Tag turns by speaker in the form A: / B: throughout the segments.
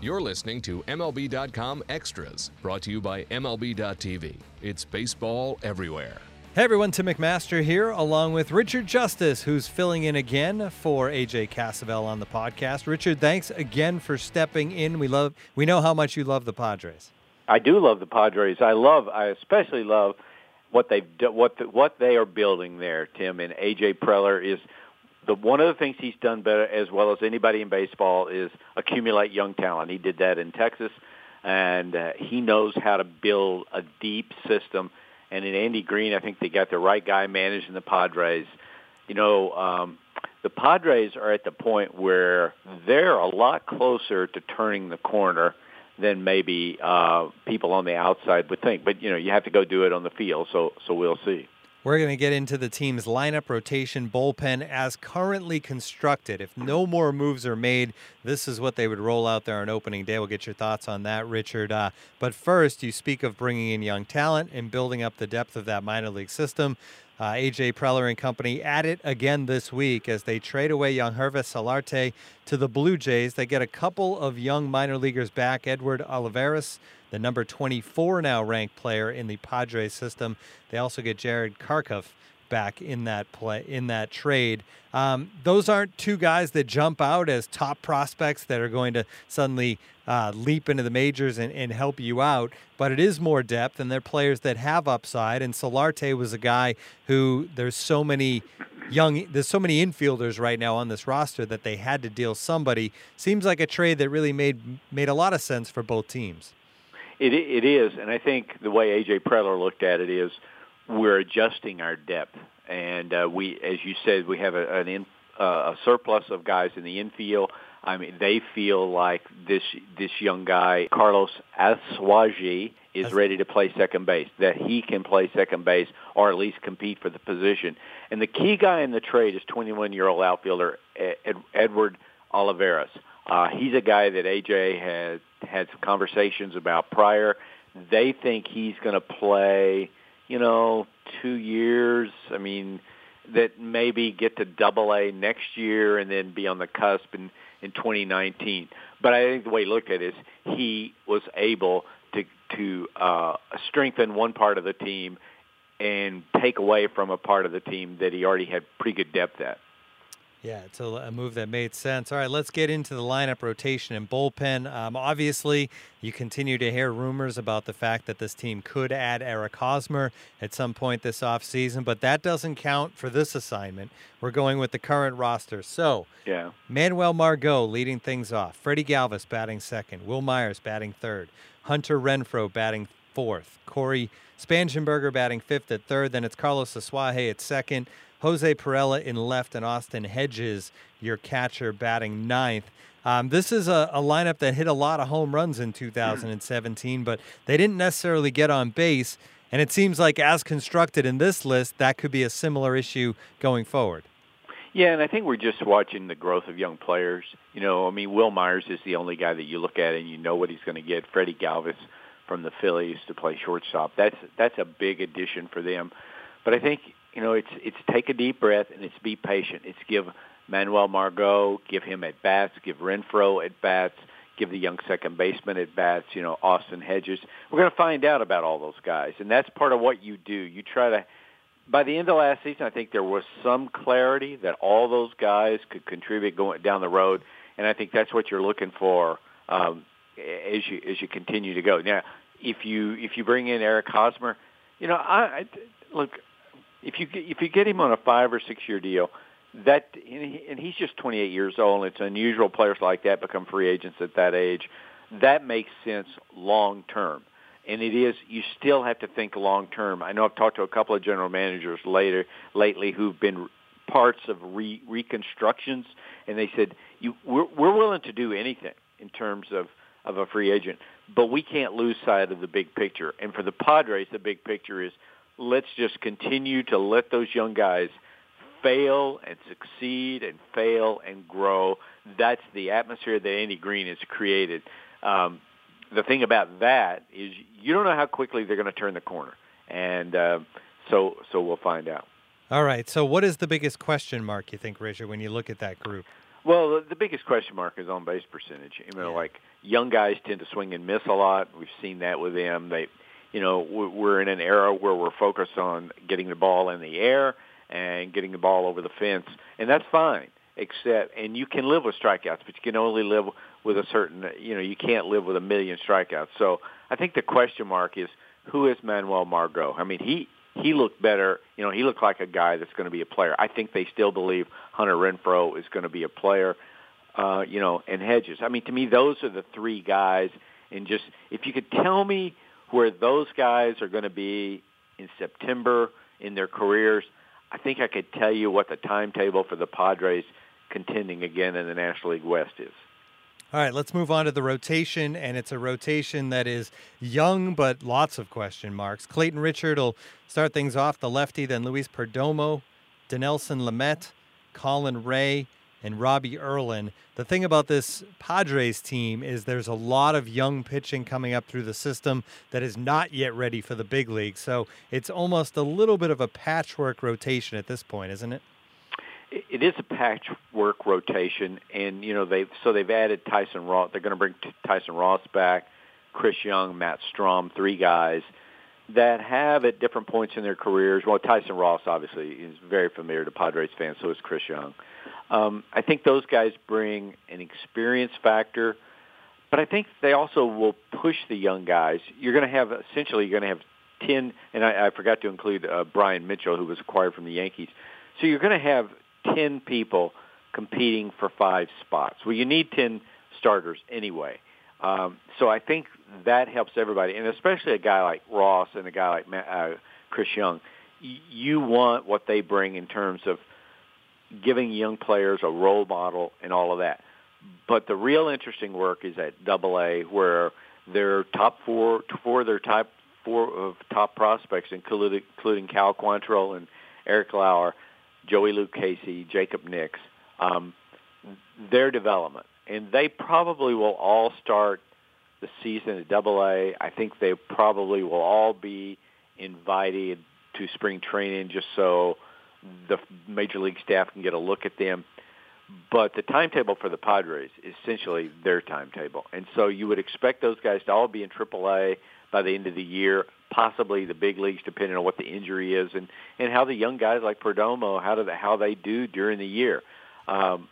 A: You're listening to MLB.com Extras, brought to you by MLB.tv. It's baseball everywhere.
B: Hey everyone, Tim McMaster here, along with Richard Justice, who's filling in again for AJ Cassavell on the podcast. Richard, thanks again for stepping in. We love, we know how much you love the Padres.
C: I do love the Padres. I love, I especially love what they've what the, what they are building there, Tim. And AJ Preller is the one of the things he's done better as well as anybody in baseball is accumulate young talent. He did that in Texas, and uh, he knows how to build a deep system. And in Andy Green, I think they got the right guy managing the Padres. You know, um, the Padres are at the point where they're a lot closer to turning the corner than maybe uh, people on the outside would think. But you know, you have to go do it on the field. So, so we'll see.
B: We're going to get into the team's lineup, rotation, bullpen as currently constructed. If no more moves are made, this is what they would roll out there on opening day. We'll get your thoughts on that, Richard. Uh, but first, you speak of bringing in young talent and building up the depth of that minor league system. Uh, AJ Preller and company at it again this week as they trade away Yangervis Solarte to the Blue Jays. They get a couple of young minor leaguers back. Edward Olivares, the number 24 now ranked player in the Padres system. They also get Jared Carkuff back in that play in that trade. Um, those aren't two guys that jump out as top prospects that are going to suddenly uh, leap into the majors and, and help you out, but it is more depth, and they're players that have upside. And Solarte was a guy who there's so many young there's so many infielders right now on this roster that they had to deal somebody. Seems like a trade that really made made a lot of sense for both teams.
C: It it is, and I think the way AJ Preller looked at it is we're adjusting our depth, and uh, we, as you said, we have a, an in, uh, a surplus of guys in the infield. I mean, they feel like this this young guy Carlos Asuaje is ready to play second base. That he can play second base or at least compete for the position. And the key guy in the trade is 21 year old outfielder Ed, Edward Olivares. Uh, he's a guy that AJ has had some conversations about prior. They think he's going to play, you know, two years. I mean, that maybe get to Double A next year and then be on the cusp in in 2019. But I think the way he looked at it is he was able to to uh, strengthen one part of the team and take away from a part of the team that he already had pretty good depth at.
B: Yeah, it's a, a, move that made sense. All right, let's get into the lineup rotation and bullpen. Um, obviously, you continue to hear rumors about the fact that this team could add Eric Hosmer at some point this offseason, but that doesn't count for this assignment. We're going with the current roster. So,
C: yeah.
B: Manuel Margot leading things off, Freddie Galvis batting second, Wil Myers batting third, Hunter Renfroe batting fourth, Cory Spangenberger batting fifth at third, then it's Carlos Asuaje at second. Jose Pirela in left and Austin Hedges, your catcher, batting ninth. Um, this is a, a, lineup that hit a lot of home runs in 2017, but they didn't necessarily get on base. And it seems like, as constructed in this list, that could be a similar issue going forward.
C: Yeah, and I think we're just watching the growth of young players. You know, I mean, Wil Myers is the only guy that you look at and you know what he's going to get. Freddie Galvis from the Phillies to play shortstop. That's that's a big addition for them. But I think you know, it's it's take a deep breath and it's be patient. It's give Manuel Margot, give him at bats, give Renfroe at bats, give the young second baseman at bats. You know, Austin Hedges. We're going to find out about all those guys, and that's part of what you do. You try to. By the end of last season, I think there was some clarity that all those guys could contribute going down the road, and I think that's what you're looking for um, as you as you continue to go. Now, if you if you bring in Eric Hosmer, you know, I, I look if you if you get him on a five or six year deal, that and he's just 28 years old. And it's unusual players like that become free agents at that age. That makes sense long term, and it is. You still have to think long term. I know I've talked to a couple of general managers later lately who've been parts of re- reconstructions, and they said you we're, we're willing to do anything in terms of of a free agent, but we can't lose sight of the big picture. And for the Padres, the big picture is let's just continue to let those young guys fail and succeed and fail and grow. That's the atmosphere that Andy Green has created. Um, the thing about that is you don't know how quickly they're going to turn the corner, and uh, so so we'll find out.
B: All right. So, what is the biggest question mark you think, Richard, when you look at that group?
C: Well, the, the biggest question mark is on base percentage. You know, yeah. like young guys tend to swing and miss a lot. We've seen that with them. They, you know, we're in an era where we're focused on getting the ball in the air and getting the ball over the fence, and that's fine. Except, and you can live with strikeouts, but you can only live with a certain, you know, you can't live with a million strikeouts. So I think the question mark is who is Manuel Margot? I mean, he he looked better. You know, he looked like a guy that's going to be a player. I think they still believe Hunter Renfroe is going to be a player. Uh, you know, and Hedges. I mean, to me, those are the three guys. And just if you could tell me where those guys are going to be in September in their careers, I think I could tell you what the timetable for the Padres contending again in the National League West is.
B: All right, let's move on to the rotation, and it's a rotation that is young but lots of question marks. Clayton Richard will start things off, the lefty, then Luis Perdomo, Dinelson Lamet, Colin Rea, and Robbie Erlin. The thing about this Padres team is there's a lot of young pitching coming up through the system that is not yet ready for the big league. So it's almost a little bit of a patchwork rotation at this point, isn't it?
C: it is a patchwork rotation, and you know they so they've added Tyson Ross. They're going to bring Tyson Ross back, Chris Young, Matt Strahm, three guys that have at different points in their careers. Well, Tyson Ross obviously is very familiar to Padres fans, so is Chris Young. Um, I think those guys bring an experience factor, but I think they also will push the young guys. You're going to have essentially you're going to have ten, and I, I forgot to include uh, Bryan Mitchell, who was acquired from the Yankees. So you're going to have 10 people competing for five spots. Well, you need 10 starters anyway. Um, so I think that helps everybody, and especially a guy like Ross and a guy like uh, Chris Young. You want what they bring in terms of giving young players a role model and all of that. But the real interesting work is at Double A, where their top four, four of their top four of top prospects, including, including Cal Quantrill and Eric Lauer, Joey Lucchesi, Jacob Nix, um, their development. And they probably will all start the season at Double A. I think they probably will all be invited to spring training just so the major league staff can get a look at them. But the timetable for the Padres is essentially their timetable. And so you would expect those guys to all be in Triple A by the end of the year possibly the big leagues, depending on what the injury is and and how the young guys like Perdomo how do they, how they do during the year. Um,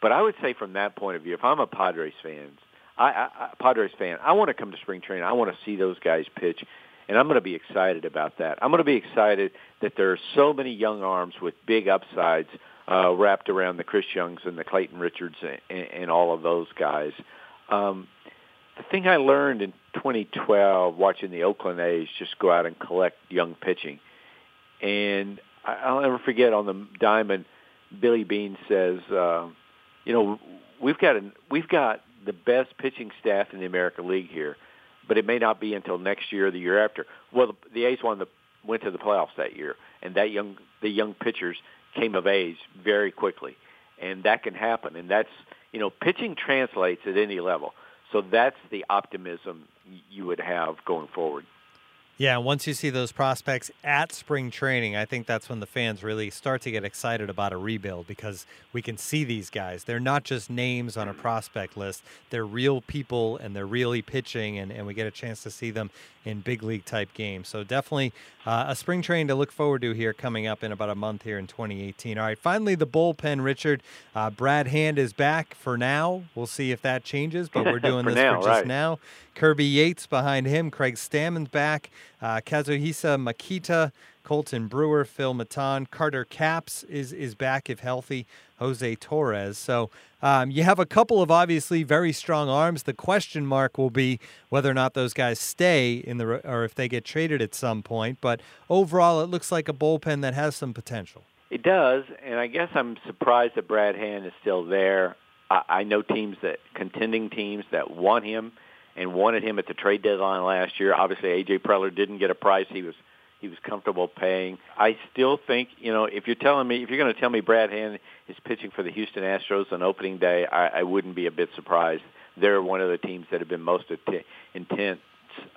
C: but I would say from that point of view, if I'm a Padres fan, I, I, Padres fan, I want to come to spring training. I want to see those guys pitch, and I'm going to be excited about that. I'm going to be excited that there are so many young arms with big upsides uh, wrapped around the Chris Youngs and the Clayton Richards and, and all of those guys. Um, the thing I learned in 2012 watching the Oakland A's just go out and collect young pitching, and I'll never forget on the diamond, Billy Beane says, uh, you know, we've got a, we've got the best pitching staff in the American League here, but it may not be until next year or the year after. Well, the, the A's won the went to the playoffs that year, and that young the young pitchers came of age very quickly, and that can happen. And that's you know, pitching translates at any level. So that's the optimism you would have going forward.
B: Yeah, once you see those prospects at spring training, I think that's when the fans really start to get excited about a rebuild because we can see these guys. They're not just names on a prospect list, they're real people and they're really pitching, and, and we get a chance to see them in big league type games. So definitely uh, a spring training to look forward to here coming up in about a month here in 2018. All right, finally the bullpen, Richard. Uh, Brad Hand is back for now. We'll see if that changes, but we're doing
C: for
B: this
C: now,
B: for just
C: right.
B: now. Kirby Yates behind him. Craig Stammen's back. Uh, Kazuhisa Makita, Colten Brewer, Phil Maton, Carter Capps is is back if healthy. Jose Torres. So um, you have a couple of obviously very strong arms. The question mark will be whether or not those guys stay in the or if they get traded at some point. But overall, it looks like a bullpen that has some potential.
C: It does, and I guess I'm surprised that Brad Hand is still there. I, I know teams that contending teams that want him and wanted him at the trade deadline last year. Obviously, AJ Preller didn't get a price he was he was comfortable paying. I still think, you know, if you're telling me, if you're going to tell me Brad Hand is pitching for the Houston Astros on opening day, I, I wouldn't be a bit surprised. They're one of the teams that have been most att- intense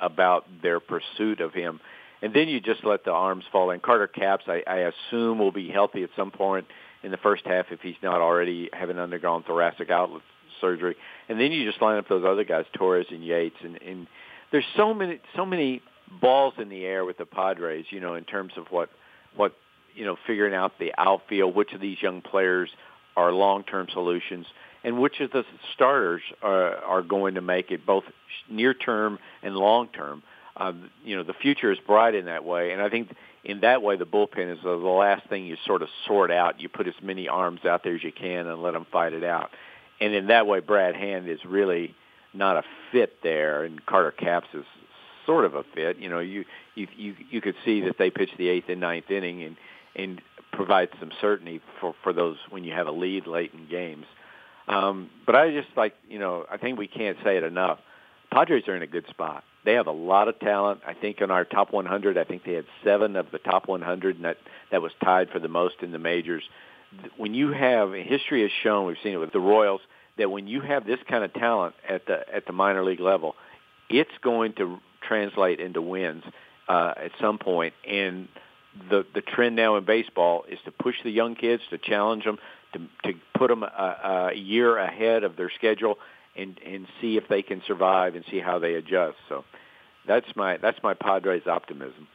C: about their pursuit of him. And then you just let the arms fall in. Carter Capps, I, I assume, will be healthy at some point in the first half if he's not already having undergone thoracic outlet surgery. And then you just line up those other guys, Torres and Yates, and, and there's so many so many balls in the air with the Padres. You know, in terms of what what you know, figuring out the outfield, which of these young players are long-term solutions, and which of the starters are, are going to make it both near-term and long-term. Um, you know, the future is bright in that way, and I think in that way the bullpen is the last thing you sort of sort out. You put as many arms out there as you can and let them fight it out. And in that way, Brad Hand is really not a fit there, and Carter Capps is sort of a fit. You know, you you you, you could see that they pitched the eighth and ninth inning and and provide some certainty for for those when you have a lead late in games. Um, but I just like you know I think we can't say it enough. Padres are in a good spot. They have a lot of talent. I think in our top 100, I think they had seven of the top 100, and that that was tied for the most in the majors. When you have history has shown, we've seen it with the Royals, that when you have this kind of talent at the at the minor league level, it's going to translate into wins uh, at some point. And the the trend now in baseball is to push the young kids, to challenge them, to to put them a, a year ahead of their schedule, and and see if they can survive and see how they adjust. So that's my that's my Padres optimism.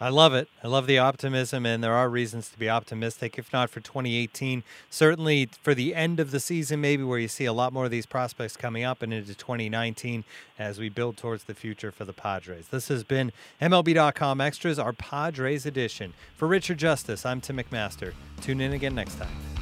B: I love it. I love the optimism, and there are reasons to be optimistic, if not for 2018. Certainly for the end of the season, maybe where you see a lot more of these prospects coming up and into 2019 as we build towards the future for the Padres. This has been MLB.com Extras, our Padres edition. For Richard Justice, I'm Tim McMaster. Tune in again next time.